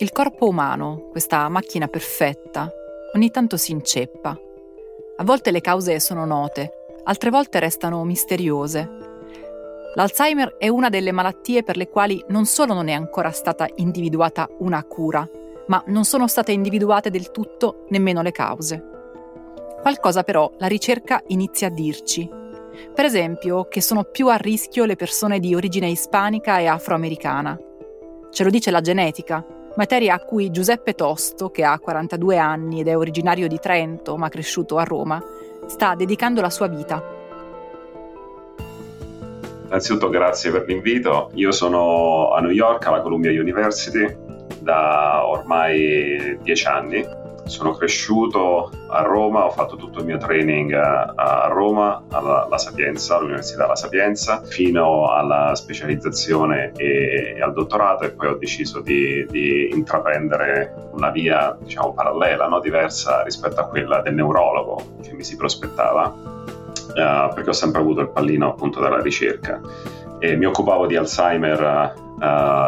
Il corpo umano, questa macchina perfetta, ogni tanto si inceppa. A volte le cause sono note, altre volte restano misteriose. L'Alzheimer è una delle malattie per le quali non solo non è ancora stata individuata una cura, ma non sono state individuate del tutto nemmeno le cause. Qualcosa però la ricerca inizia a dirci. Per esempio che sono più a rischio le persone di origine ispanica e afroamericana. Ce lo dice la genetica, materia a cui Giuseppe Tosto, che ha 42 anni ed è originario di Trento ma cresciuto a Roma, sta dedicando la sua vita. Innanzitutto grazie per l'invito. Io sono a New York alla Columbia University da ormai dieci anni sono cresciuto a Roma, ho fatto tutto il mio training a, Roma, alla, alla, Sapienza, all'Università La Sapienza, fino alla specializzazione e, e al dottorato e poi ho deciso di, di intraprendere una via diciamo parallela, no? diversa rispetto a quella del neurologo che mi si prospettava, uh, perché ho sempre avuto il pallino appunto della ricerca. E mi occupavo di Alzheimer uh,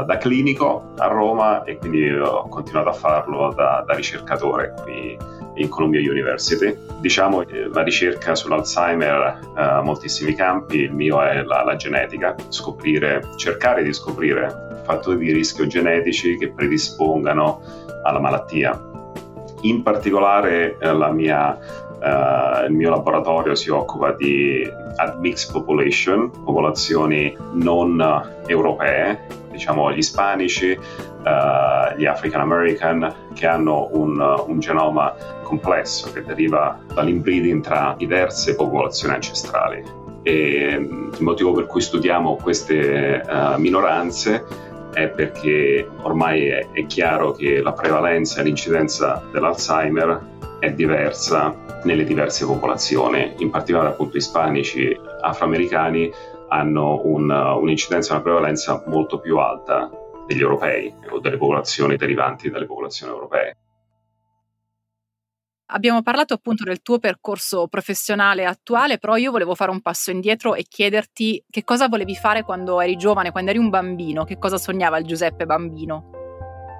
da clinico a Roma e quindi ho continuato a farlo da, da ricercatore qui in Columbia University. Diciamo eh, la ricerca sull'Alzheimer ha uh, moltissimi campi, il mio è la, la, genetica, scoprire, cercare di scoprire fattori di rischio genetici che predispongano alla malattia. In particolare eh, la mia Uh, il mio laboratorio si occupa di admixed population, popolazioni non europee, diciamo gli ispanici, uh, gli African American, che hanno un, un, genoma complesso che deriva dall'inbreeding tra diverse popolazioni ancestrali. E mm, il motivo per cui studiamo queste uh, minoranze è perché ormai è, è chiaro che la prevalenza e l'incidenza dell'Alzheimer è diversa nelle diverse popolazioni, in particolare appunto ispanici, afroamericani hanno un, un'incidenza e una prevalenza molto più alta degli europei o delle popolazioni derivanti dalle popolazioni europee. Abbiamo parlato appunto del tuo percorso professionale attuale, però io volevo fare un passo indietro e chiederti che cosa volevi fare quando eri giovane, quando eri un bambino, che cosa sognava il Giuseppe bambino?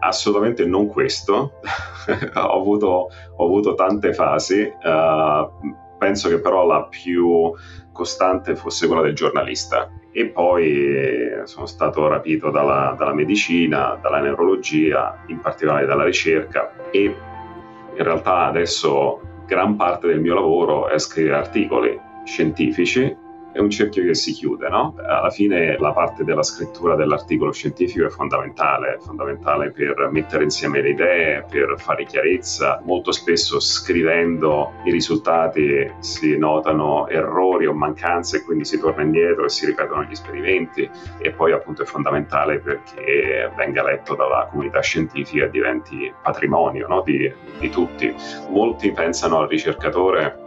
Assolutamente non questo, ho, avuto, ho, avuto, tante fasi, uh, penso che però la più costante fosse quella del giornalista. E poi sono stato rapito dalla, dalla medicina, dalla neurologia, in particolare dalla ricerca. E in realtà adesso gran parte del mio lavoro è scrivere articoli scientifici è un cerchio che si chiude, no? Alla fine la parte della scrittura dell'articolo scientifico è fondamentale, è fondamentale per mettere insieme le idee, per fare chiarezza. Molto spesso scrivendo i risultati si notano errori o mancanze e quindi si torna indietro e si ripetono gli esperimenti e poi appunto è fondamentale perché venga letto dalla comunità scientifica e diventi patrimonio no? di, di tutti. Molti pensano al ricercatore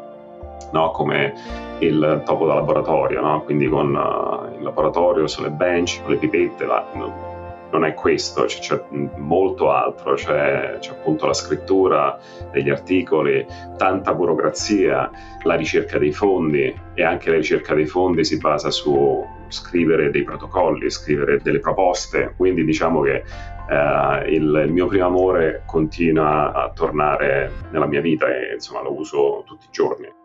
no? come il topo da laboratorio, no? quindi con uh, il laboratorio sulle bench, con le pipette, la, no, non è questo, c'è, c'è molto altro, c'è, c'è, appunto la scrittura degli articoli, tanta burocrazia, la ricerca dei fondi e anche la ricerca dei fondi si basa su scrivere dei protocolli, scrivere delle proposte, quindi diciamo che Uh, il, il, mio primo amore continua a tornare nella mia vita e insomma lo uso tutti i giorni.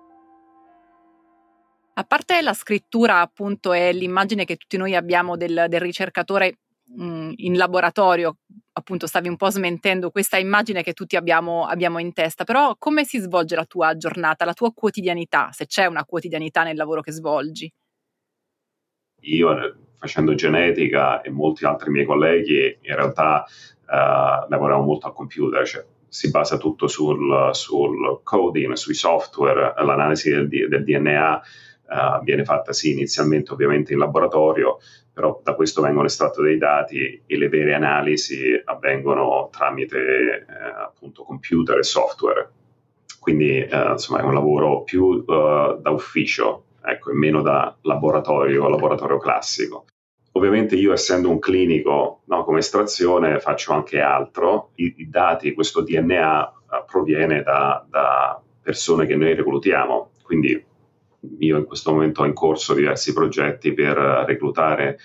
A parte la scrittura, appunto, e l'immagine che tutti noi abbiamo del, del ricercatore mh, mm, in laboratorio, appunto, stavi un po' smentendo questa immagine che tutti abbiamo, abbiamo in testa, però come si svolge la tua giornata, la tua quotidianità, se c'è una quotidianità nel lavoro che svolgi? Io eh, facendo genetica e molti altri miei colleghi in realtà uh, lavoriamo molto al computer, cioè si basa tutto sul, sul, coding, sui software, l'analisi del, del DNA uh, viene fatta sì inizialmente ovviamente in laboratorio, però da questo vengono estratti dei dati e le vere analisi avvengono tramite eh, appunto computer e software. Quindi eh, insomma è un lavoro più uh, da ufficio, ecco, e meno da laboratorio, laboratorio classico. Ovviamente io essendo un clinico no, come estrazione faccio anche altro, I, i dati, questo DNA uh, proviene da, da persone che noi reclutiamo, quindi io in questo momento ho in corso diversi progetti per reclutare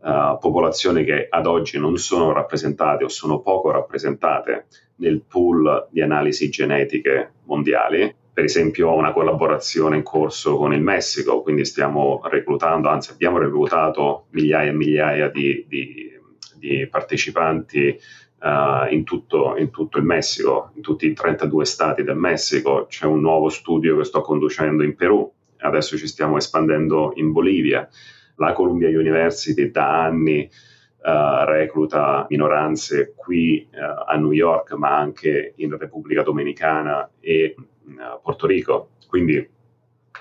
uh, popolazioni che ad oggi non sono rappresentate o sono poco rappresentate nel pool di analisi genetiche mondiali. Per esempio ho una collaborazione in corso con il Messico, quindi stiamo reclutando, anzi abbiamo reclutato migliaia e migliaia di, di, di partecipanti Uh, in, tutto, in, tutto, il Messico, in tutti i 32 stati del Messico. C'è un nuovo studio che sto conducendo in Perù, adesso ci stiamo espandendo in Bolivia. La Columbia University da anni uh, recluta minoranze qui uh, a New York, ma anche in Repubblica Dominicana e Porto Rico. Quindi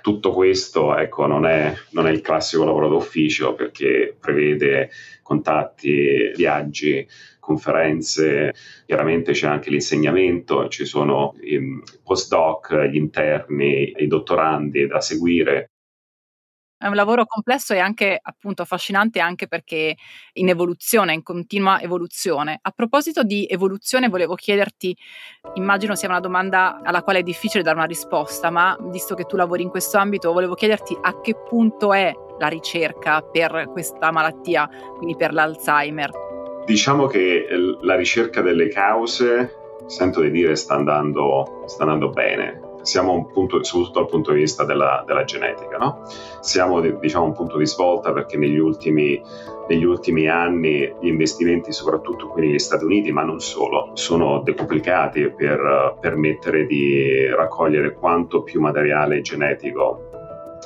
tutto questo ecco, non, è, non, è, il classico lavoro d'ufficio perché prevede contatti, viaggi, conferenze, chiaramente c'è anche l'insegnamento, ci sono i postdoc, gli interni, i dottorandi da seguire. È un lavoro complesso e anche appunto affascinante anche perché in evoluzione, in continua evoluzione. A proposito di evoluzione volevo chiederti, immagino sia una domanda alla quale è difficile dare una risposta, ma visto che tu lavori in questo ambito, volevo chiederti a che punto è la ricerca per questa malattia, quindi per l'Alzheimer. Diciamo che la ricerca delle cause, sento di dire, sta andando, sta andando bene siamo un punto, soprattutto dal punto di vista della, della genetica, no? siamo diciamo, un punto di svolta perché negli ultimi, negli ultimi, anni gli investimenti, soprattutto qui negli Stati Uniti, ma non solo, sono decuplicati per permettere di raccogliere quanto più materiale genetico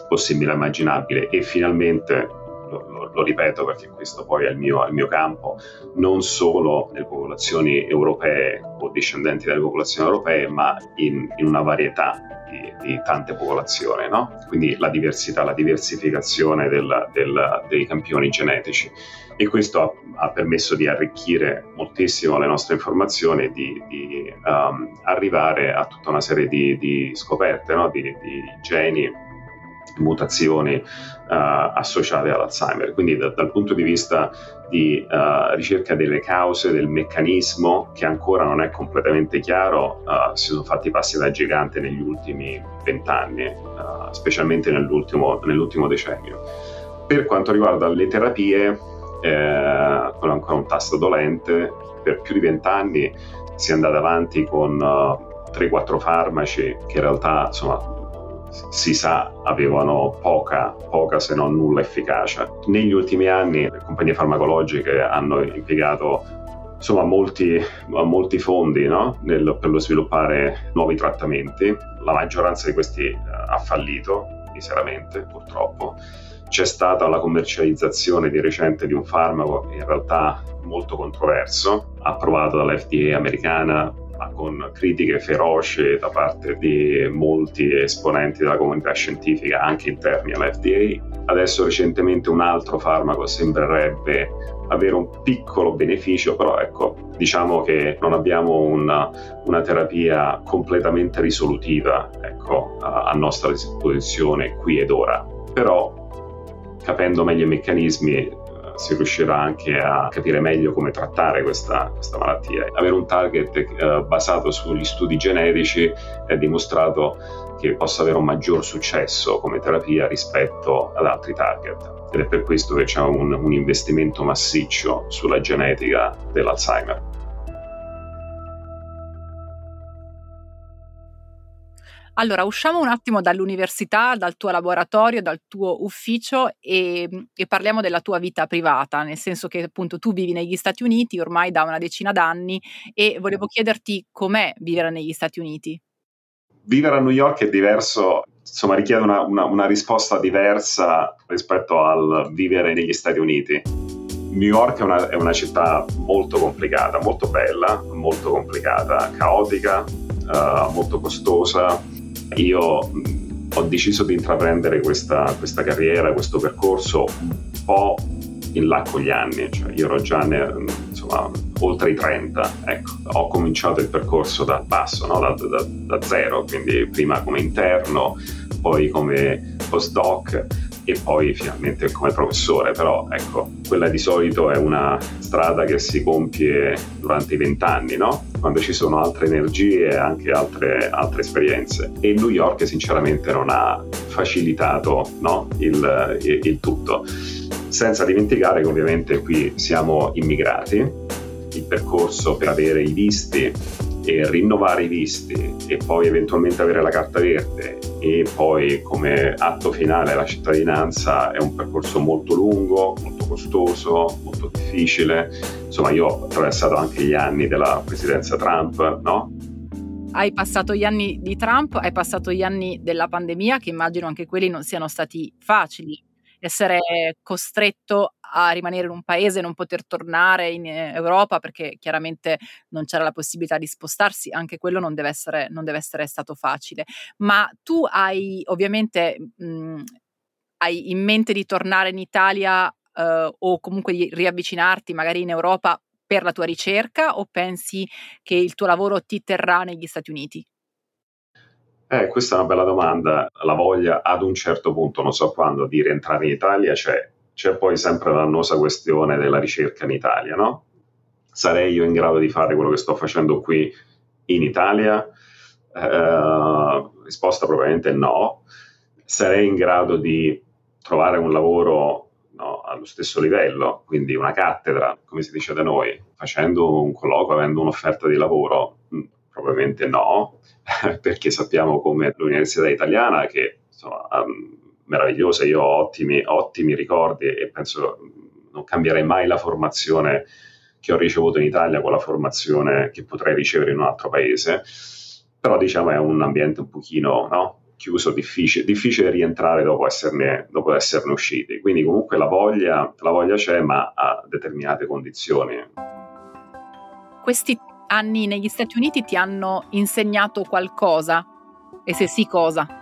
possibile e immaginabile e finalmente lo, lo, ripeto perché questo poi è il mio, il mio, campo, non solo nelle popolazioni europee o discendenti dalle popolazioni europee, ma in, in una varietà di, di, tante popolazioni, no? quindi la diversità, la diversificazione del, del, dei campioni genetici. E questo ha, ha, permesso di arricchire moltissimo le nostre informazioni e di, di um, arrivare a tutta una serie di, di scoperte, no? di geni mutazioni uh, associate all'Alzheimer. Quindi da, dal punto di vista di uh, ricerca delle cause, del meccanismo che ancora non è completamente chiaro, uh, si sono fatti passi da gigante negli ultimi vent'anni, specialmente nell'ultimo, nell'ultimo, decennio. Per quanto riguarda le terapie, eh, quello è ancora un tasto dolente, per più di vent'anni si è andata avanti con 3-4 farmaci che in realtà insomma, si sa avevano poca, poca se non nulla efficacia. Negli ultimi anni le compagnie farmacologiche hanno impiegato insomma, molti, molti fondi no? Nel, per lo sviluppare nuovi trattamenti. La maggioranza di questi uh, ha fallito miseramente, purtroppo. C'è stata la commercializzazione di recente di un farmaco in realtà molto controverso, approvato dall'FDA americana con critiche feroci da parte di molti esponenti della comunità scientifica, anche interni all'FDA. Adesso recentemente un altro farmaco sembrerebbe avere un piccolo beneficio, però ecco, diciamo che non abbiamo una, una terapia completamente risolutiva ecco, a, a nostra disposizione qui ed ora. Però capendo meglio i meccanismi si riuscirà anche a capire meglio come trattare questa, questa malattia. Avere un target eh, basato sugli studi genetici è dimostrato che possa avere un maggior successo come terapia rispetto ad altri target. Ed è per questo che c'è un, un investimento massiccio sulla genetica dell'Alzheimer. Allora, usciamo un attimo dall'università, dal tuo laboratorio, dal tuo ufficio e, e, parliamo della tua vita privata, nel senso che appunto tu vivi negli Stati Uniti ormai da una decina d'anni e volevo chiederti com'è vivere negli Stati Uniti. Vivere a New York è diverso, insomma richiede una, una, una risposta diversa rispetto al vivere negli Stati Uniti. New York è una, è una, città molto complicata, molto bella, molto complicata, caotica, uh, molto costosa, io ho deciso di intraprendere questa, questa carriera, questo percorso un po' in là con gli anni, cioè io ero già ne, insomma, oltre i 30, ecco, ho cominciato il percorso da basso, no? da, da, da, zero, quindi prima come interno, poi come postdoc e poi finalmente come professore, però ecco, quella di solito è una strada che si compie durante i vent'anni, no? quando ci sono altre energie e anche altre, altre, esperienze. E New York sinceramente non ha facilitato no? il, il, il tutto senza dimenticare che ovviamente qui siamo immigrati, il percorso per avere i visti e rinnovare i visti e poi eventualmente avere la carta verde e poi come atto finale la cittadinanza è un percorso molto lungo, molto costoso, molto difficile. Insomma, io ho attraversato anche gli anni della presidenza Trump, no? Hai passato gli anni di Trump, hai passato gli anni della pandemia, che immagino anche quelli non siano stati facili essere costretto a rimanere in un paese e non poter tornare in eh, Europa perché chiaramente non c'era la possibilità di spostarsi, anche quello non deve essere, non deve essere stato facile. Ma tu hai ovviamente mh, hai in mente di tornare in Italia eh, o comunque di riavvicinarti magari in Europa per la tua ricerca o pensi che il tuo lavoro ti terrà negli Stati Uniti? Eh, questa è una bella domanda. La voglia ad un certo punto, non so quando, di rientrare in Italia c'è. C'è poi sempre l'annosa questione della ricerca in Italia, no? Sarei io in grado di fare quello che sto facendo qui in Italia? Eh, risposta probabilmente no. Sarei in grado di trovare un lavoro no, allo stesso livello, quindi una cattedra, come si dice da noi, facendo un colloquio, avendo un'offerta di lavoro? Mm, probabilmente no perché sappiamo come l'università italiana, che insomma, meravigliosa, io ho ottimi, ottimi ricordi e penso non cambierei mai la formazione che ho ricevuto in Italia con la formazione che potrei ricevere in un altro paese, però diciamo è un ambiente un pochino no? chiuso, difficile, difficile rientrare dopo esserne, dopo esserne usciti, quindi comunque la voglia, la voglia c'è ma a determinate condizioni. Questi anni negli Stati Uniti ti hanno insegnato qualcosa? E se sì, cosa?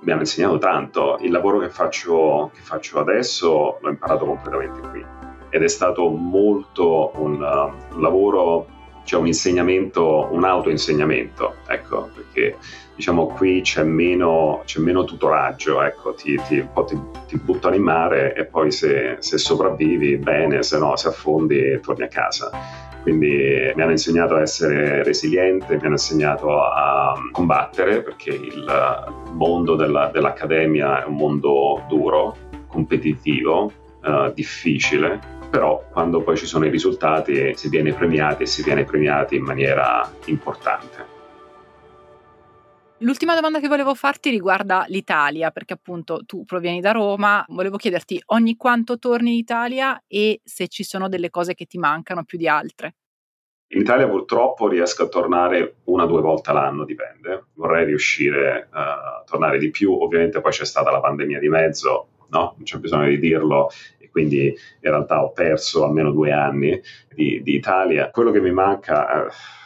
Mi hanno insegnato tanto. Il lavoro che faccio, che faccio adesso l'ho imparato completamente qui. Ed è stato molto un, uh, un lavoro, cioè un insegnamento, un autoinsegnamento, ecco, perché diciamo qui c'è meno, c'è meno tutoraggio, ecco, ti, ti, ti, ti, buttano in mare e poi se, se sopravvivi bene, se no se affondi torni a casa quindi mi hanno insegnato a essere resiliente, mi hanno insegnato a combattere perché il mondo della, dell'accademia è un mondo duro, competitivo, uh, difficile, però quando poi ci sono i risultati si viene premiati e si viene premiati in maniera importante. L'ultima domanda che volevo farti riguarda l'Italia, perché appunto tu provieni da Roma, volevo chiederti ogni quanto torni in Italia e se ci sono delle cose che ti mancano più di altre. In Italia purtroppo riesco a tornare una o due volte all'anno, dipende. Vorrei riuscire uh, a tornare di più, ovviamente poi c'è stata la pandemia di mezzo, no? non c'è bisogno di dirlo, quindi in realtà ho perso almeno due anni di, di Italia. Quello che mi manca... Uh,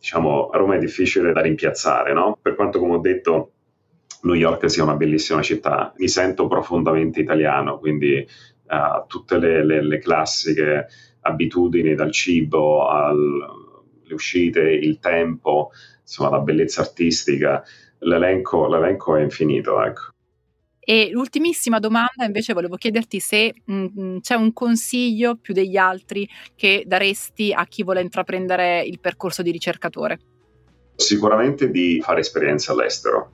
diciamo, Roma è difficile da rimpiazzare, no? Per quanto, come ho detto, New York sia una bellissima città, mi sento profondamente italiano, quindi uh, tutte le, le, le, classiche abitudini, dal cibo alle uscite, il tempo, insomma, la bellezza artistica, l'elenco, l'elenco è infinito, ecco. E l'ultimissima domanda invece volevo chiederti se mh, mm, mm, c'è un consiglio più degli altri che daresti a chi vuole intraprendere il percorso di ricercatore. Sicuramente di fare esperienze all'estero,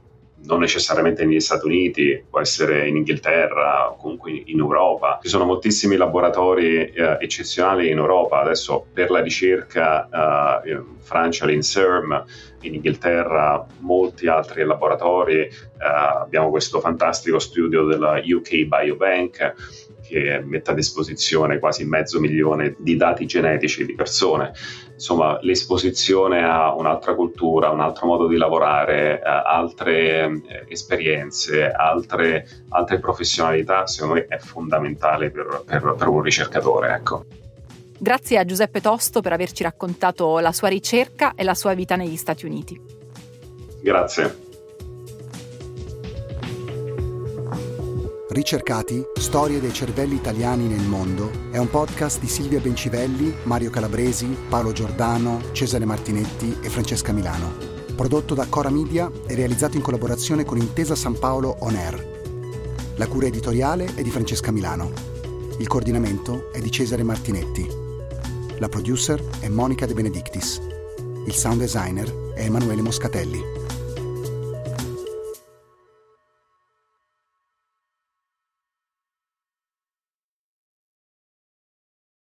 non necessariamente negli Stati Uniti, può essere in Inghilterra o comunque in Europa. Ci sono moltissimi laboratori eh, eccezionali in Europa, adesso per la ricerca eh, in Francia l'INSERM, in Inghilterra molti altri laboratori, eh, abbiamo questo fantastico studio della UK Biobank che mette a disposizione quasi mezzo milione di dati genetici di persone. Insomma, l'esposizione a un'altra cultura, un altro modo di lavorare, altre eh, esperienze, altre, altre, professionalità, secondo me è fondamentale per, per, per un ricercatore. Ecco. Grazie a Giuseppe Tosto per averci raccontato la sua ricerca e la sua vita negli Stati Uniti. Grazie. Ricercati, storie dei cervelli italiani nel mondo è un podcast di Silvia Bencivelli, Mario Calabresi, Paolo Giordano, Cesare Martinetti e Francesca Milano. Prodotto da Cora Media e realizzato in collaborazione con Intesa San Paolo On Air. La cura editoriale è di Francesca Milano. Il coordinamento è di Cesare Martinetti. La producer è Monica De Benedictis. Il sound designer è Emanuele Moscatelli.